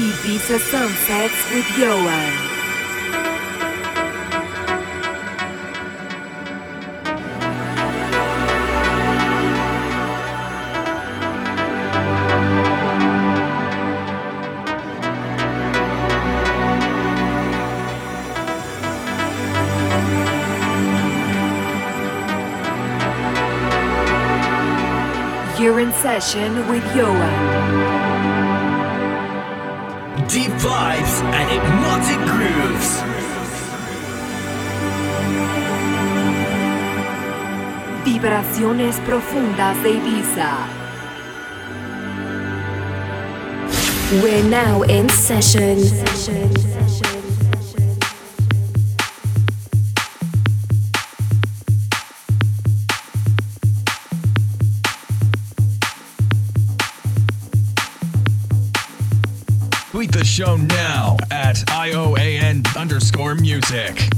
Ibiza Sunsets with Ioan. You're in session with Ioan. Deep vibes and hypnotic grooves. Vibraciones profundas de Ibiza. We're now in session. Tweet the show now at IOAN underscore music.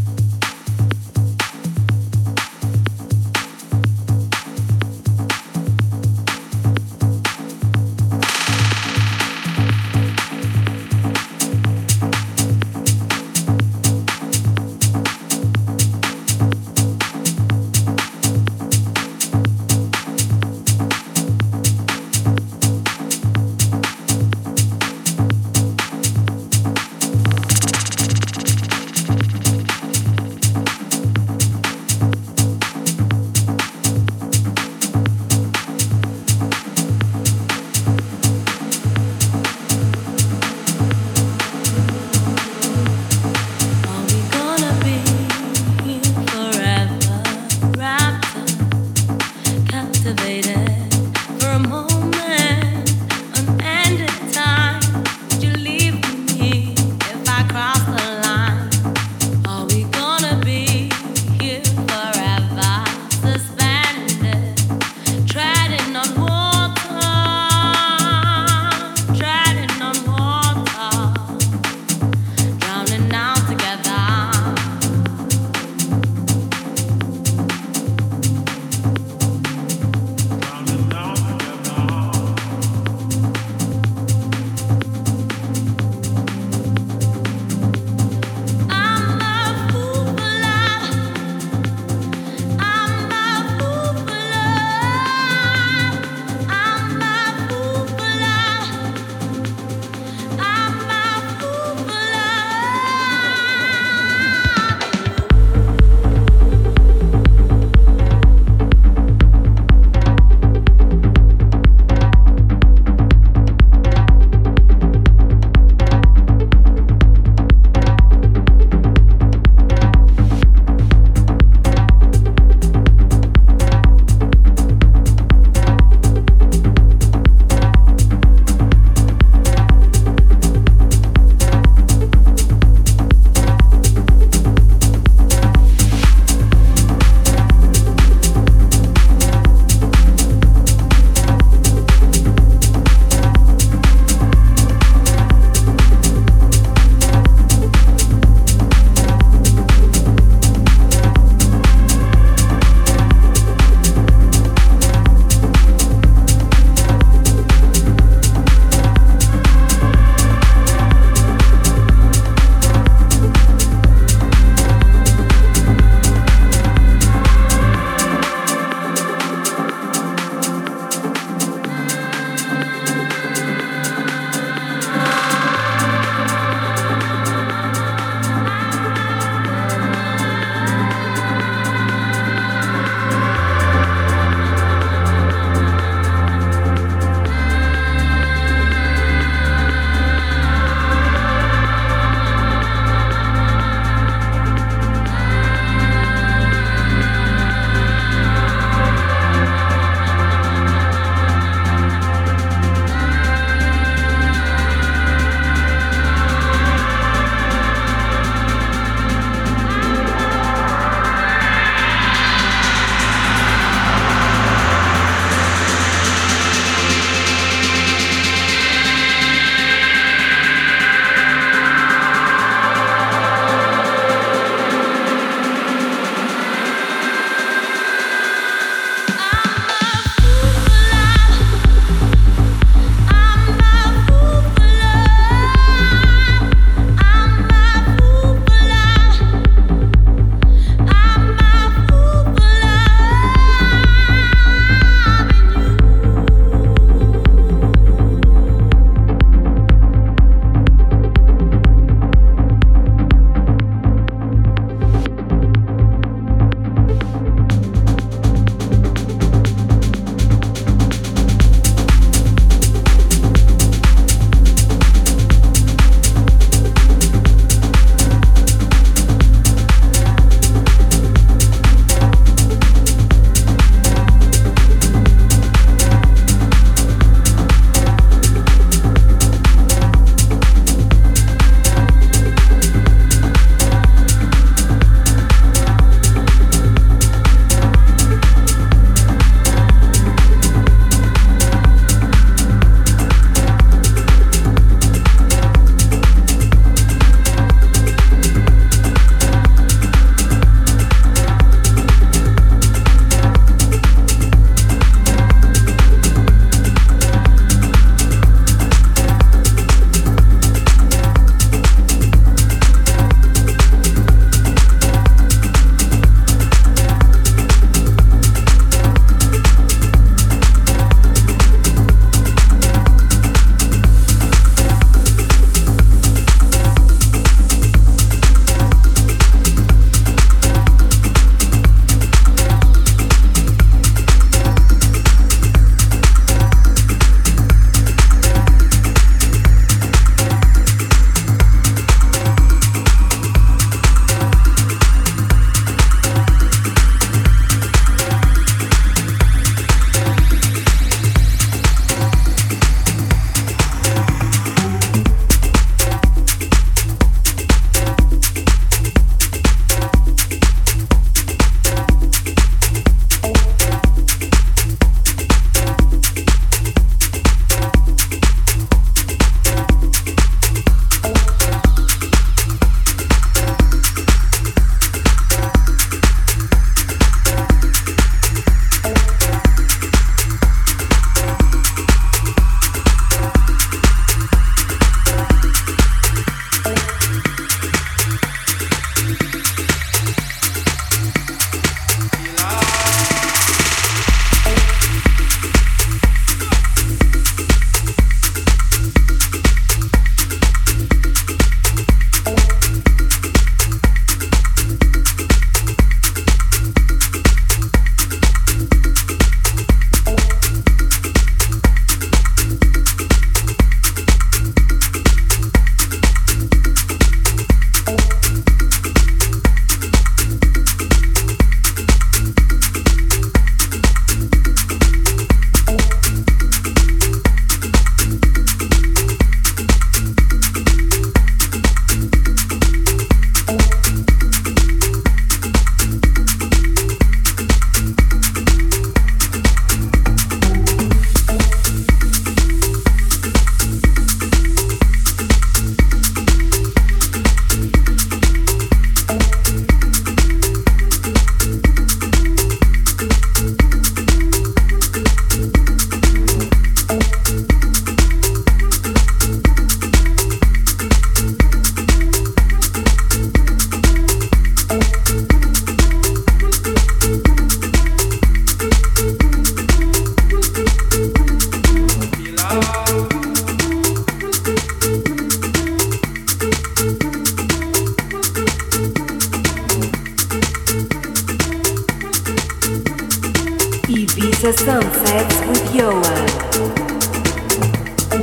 The sunsets with Johan.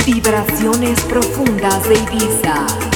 Vibraciones profundas de Ibiza.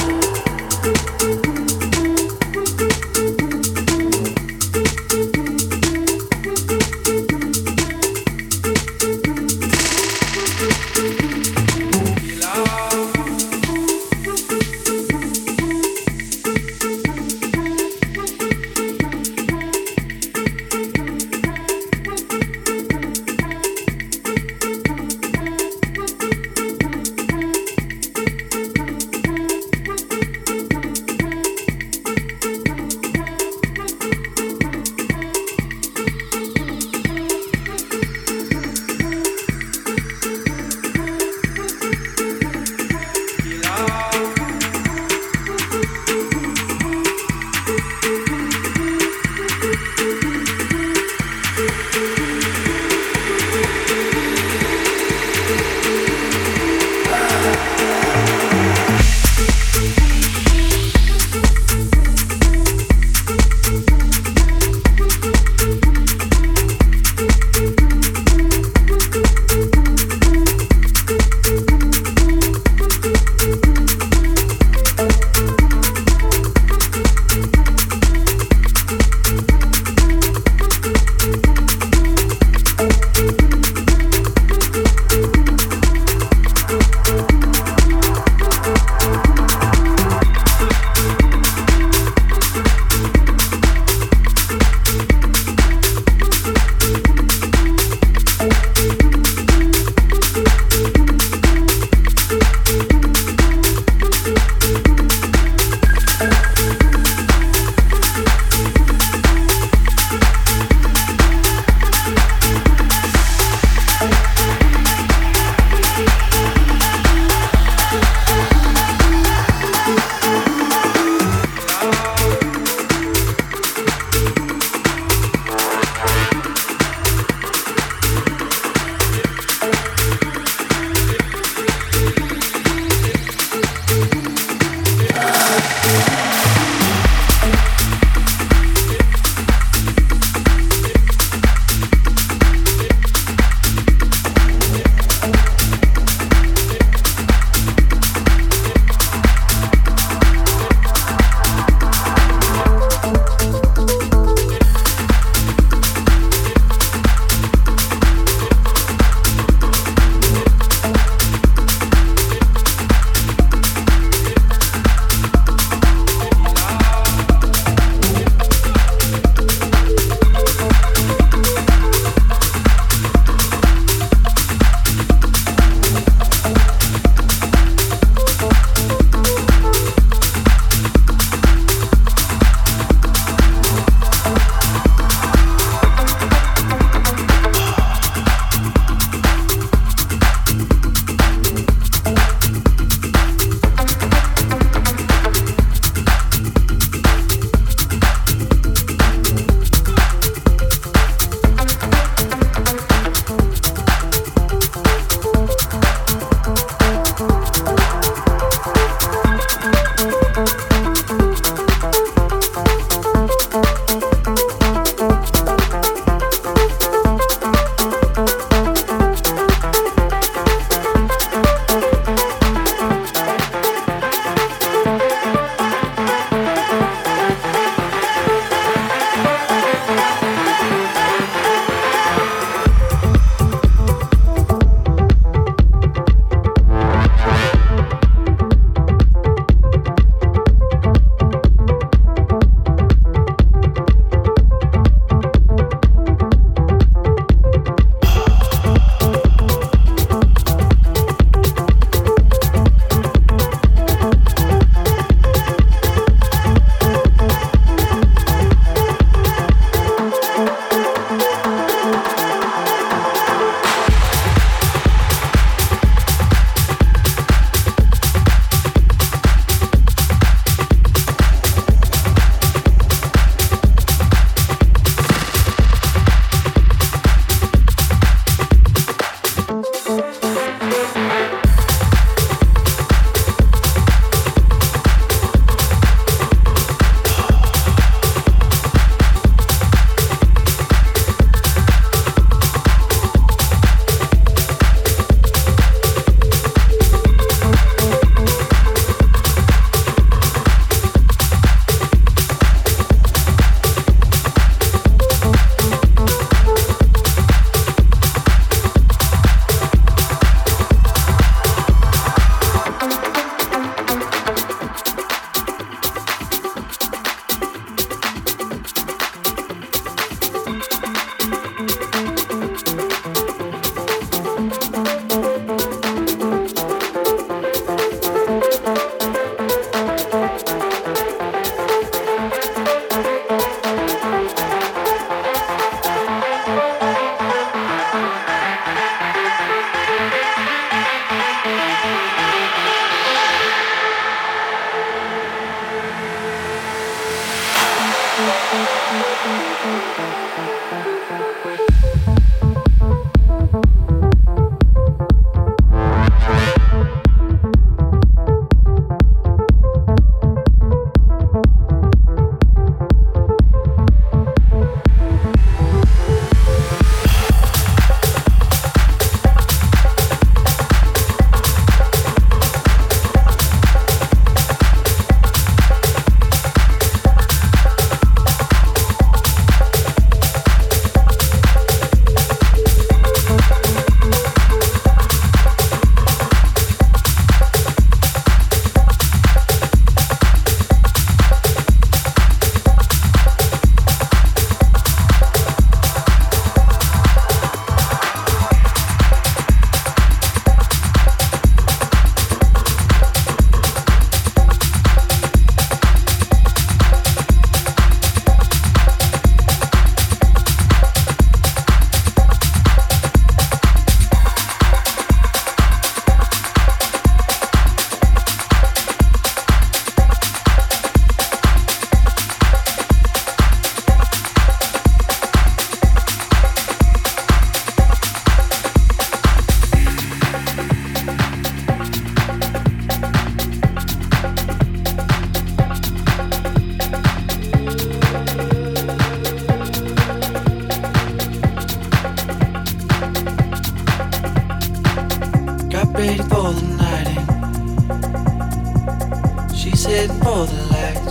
The light.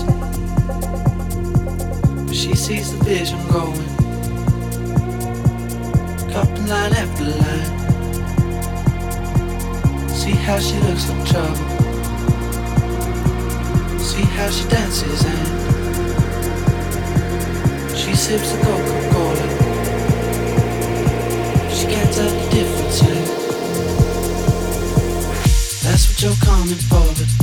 But she sees the vision going. Cupping line after line. See how she looks like trouble. See how she dances and she sips the Coca-Cola. She can't tell the difference yet. That's what you're coming for, but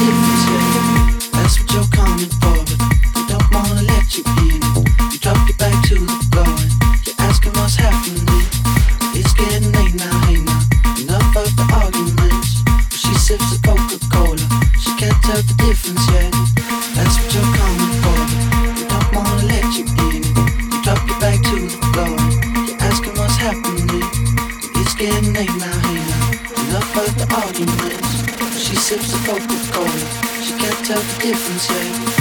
Can't She sips the Coca-Cola. She can't tell the difference yet.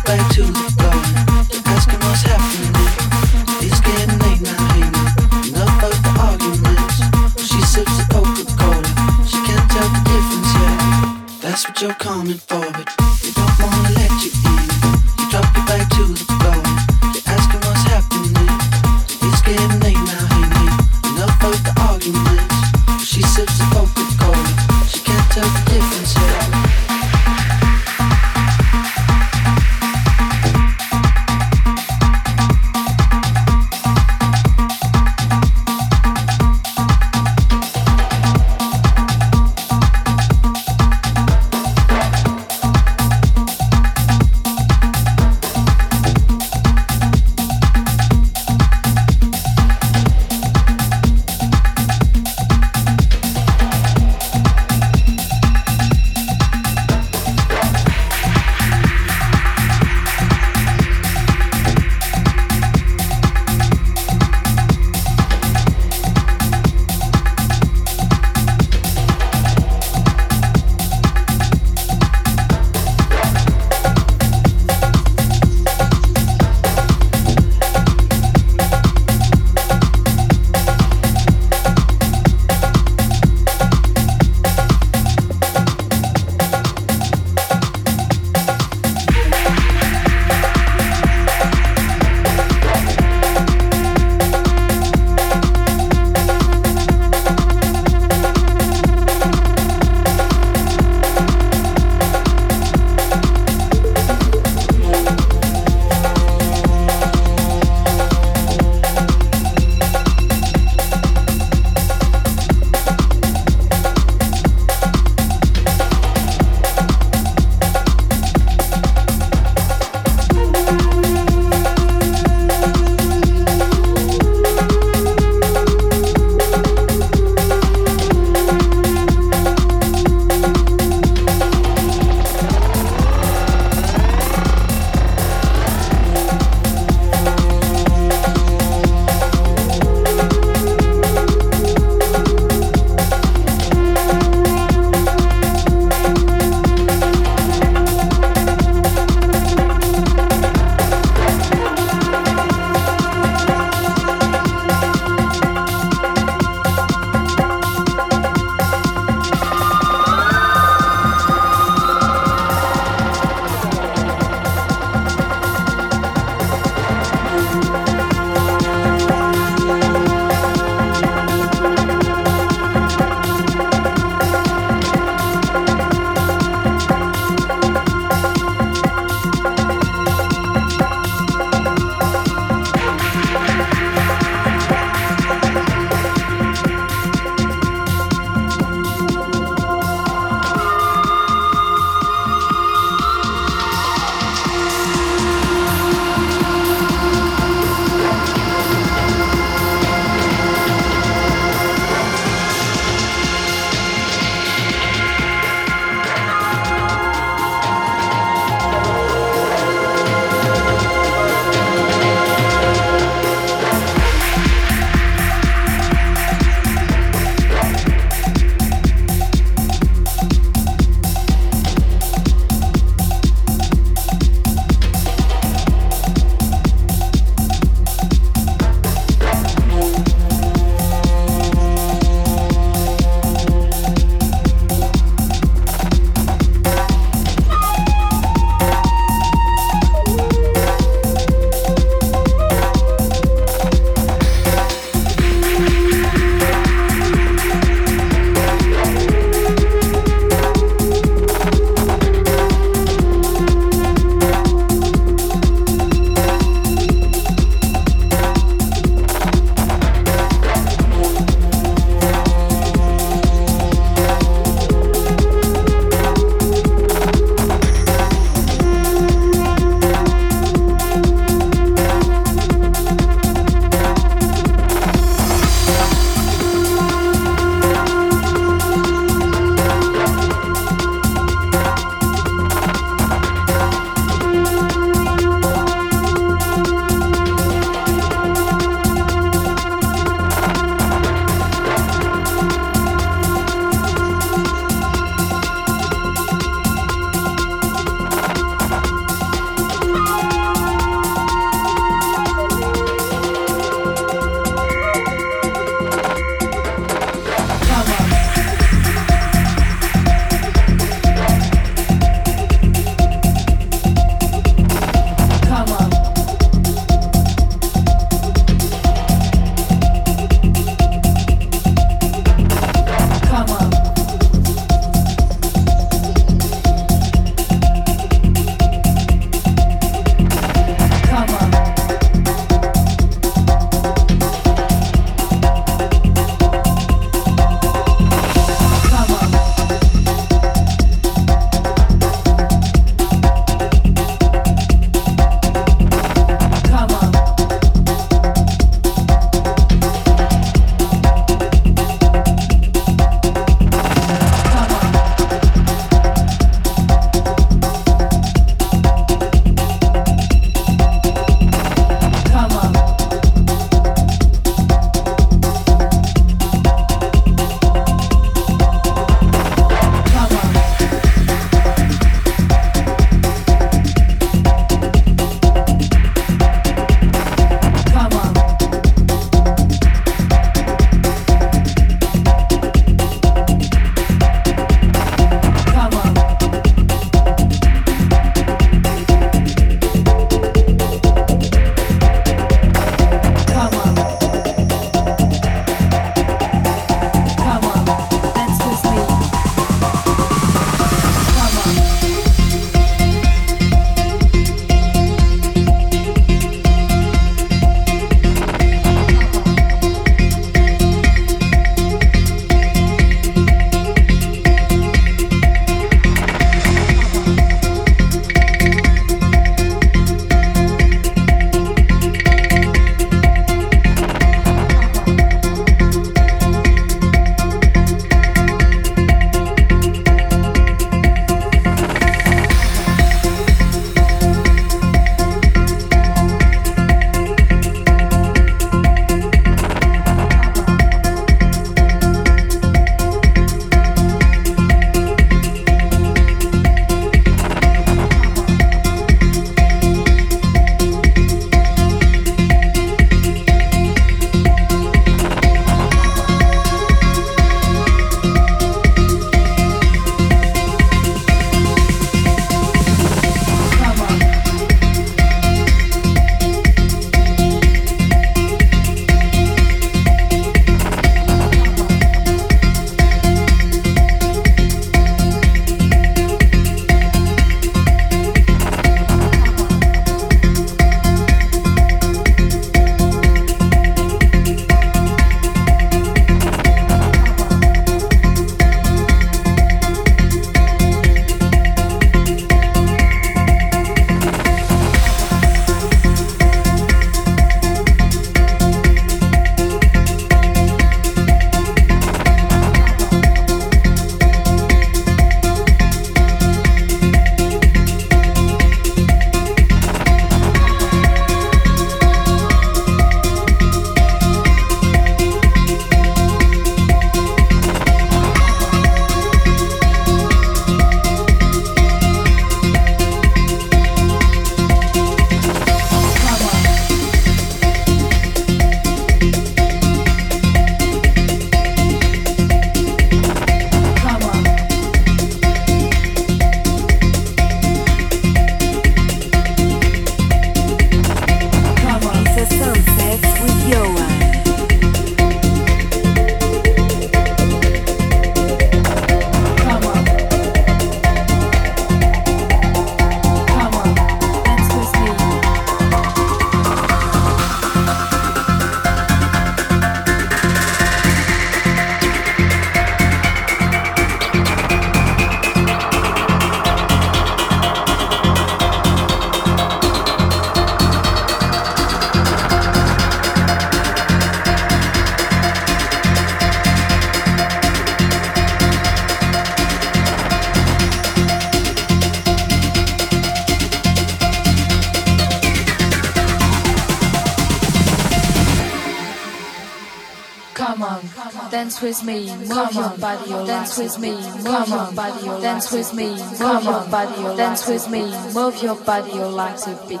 Dance with me, move your body, dance with me, move your body, dance with me, move your body, your legs a bit.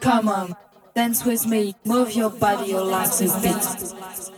Come on, dance with me, move your body, your legs a bit.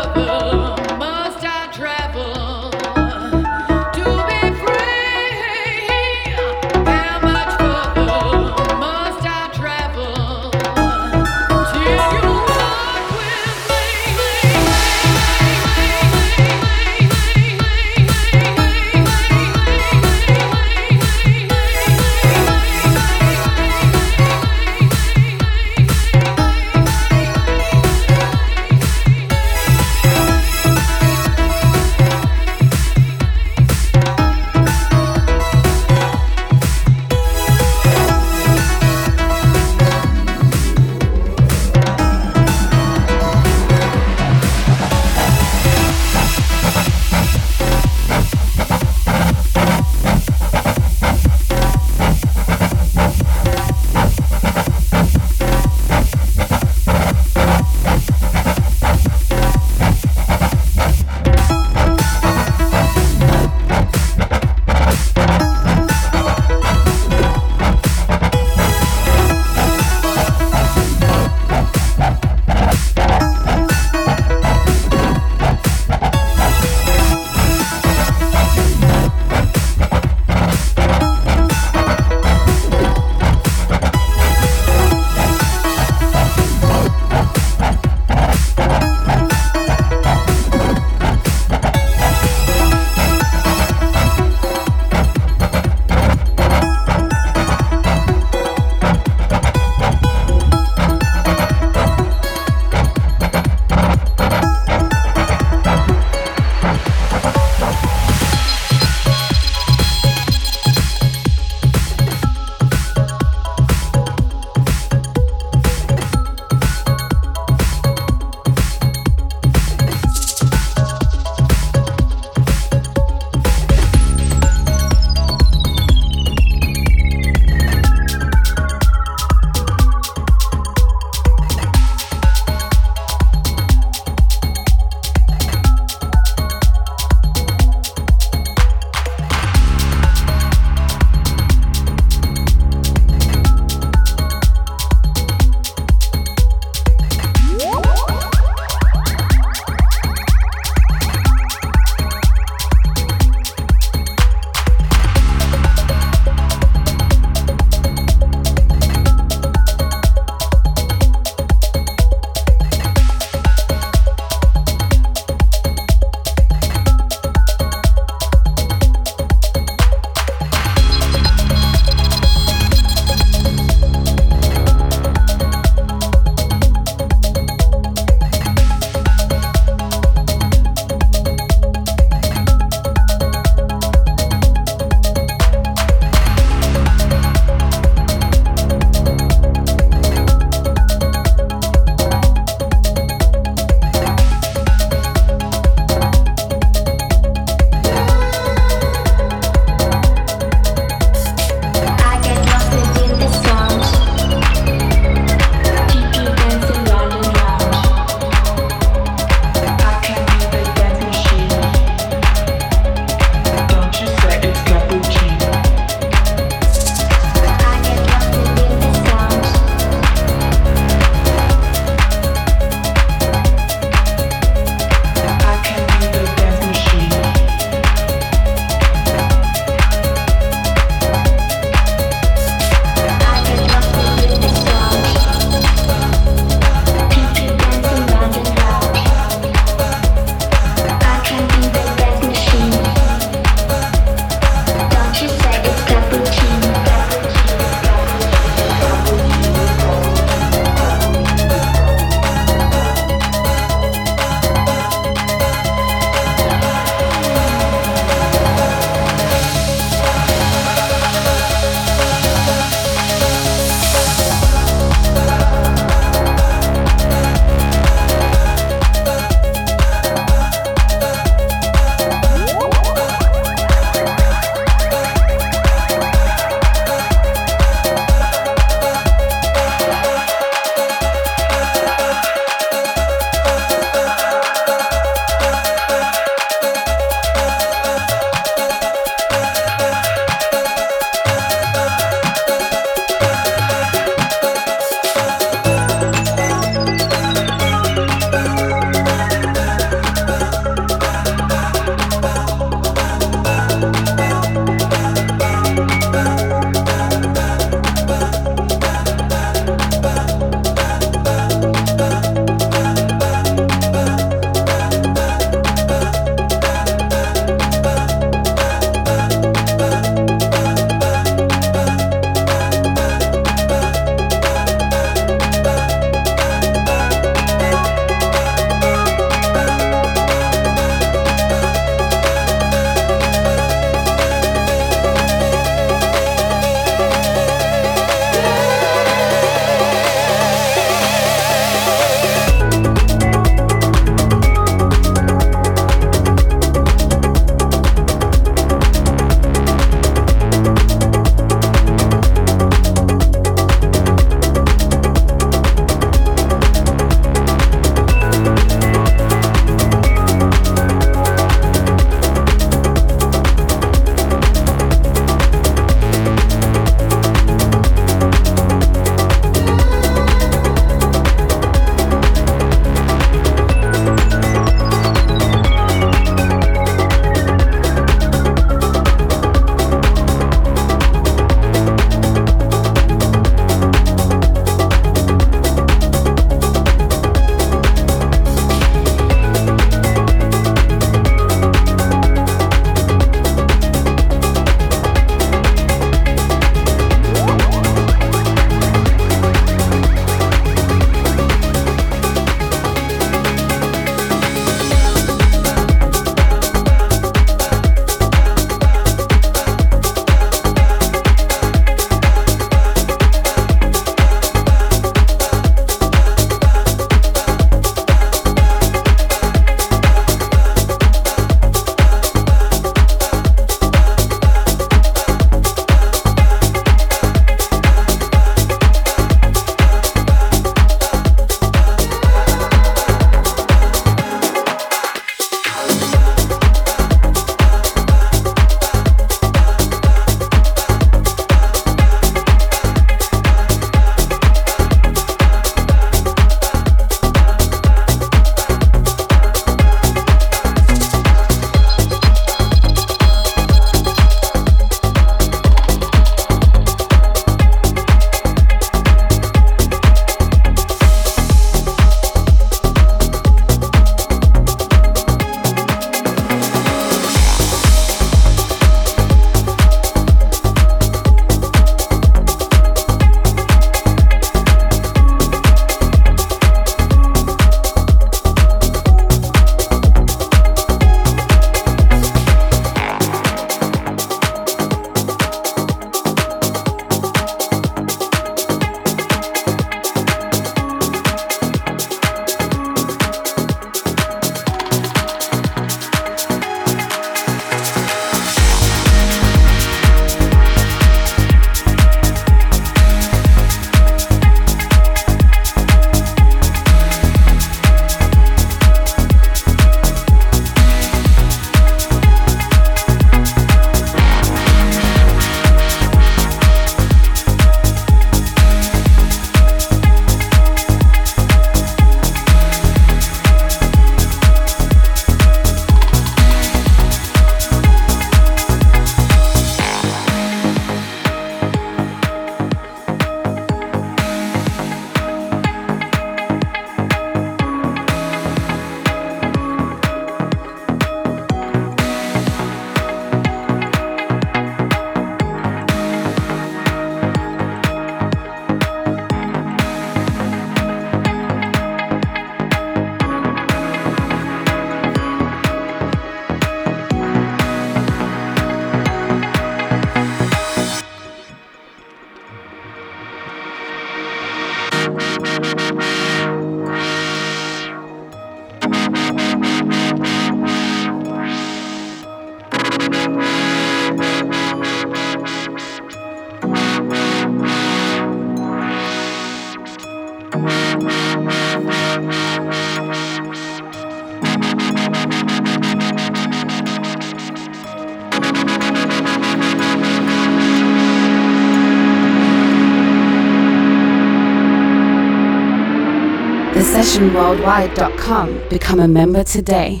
sessionworldwide.com. Become a member today.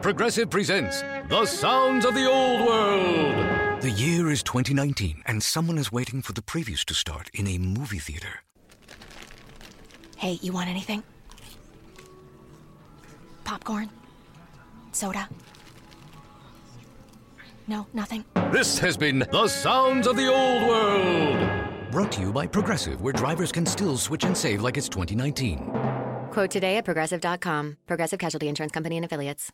Progressive presents The Sounds of the Old World. The year is 2019, and someone is waiting for the previews to start in a movie theater. Hey, you want anything? Popcorn? Soda? No, nothing. This has been The Sounds of the Old World. Brought to you by Progressive, where drivers can still switch and save like it's 2019. Quote today at progressive.com. Progressive Casualty Insurance Company and Affiliates.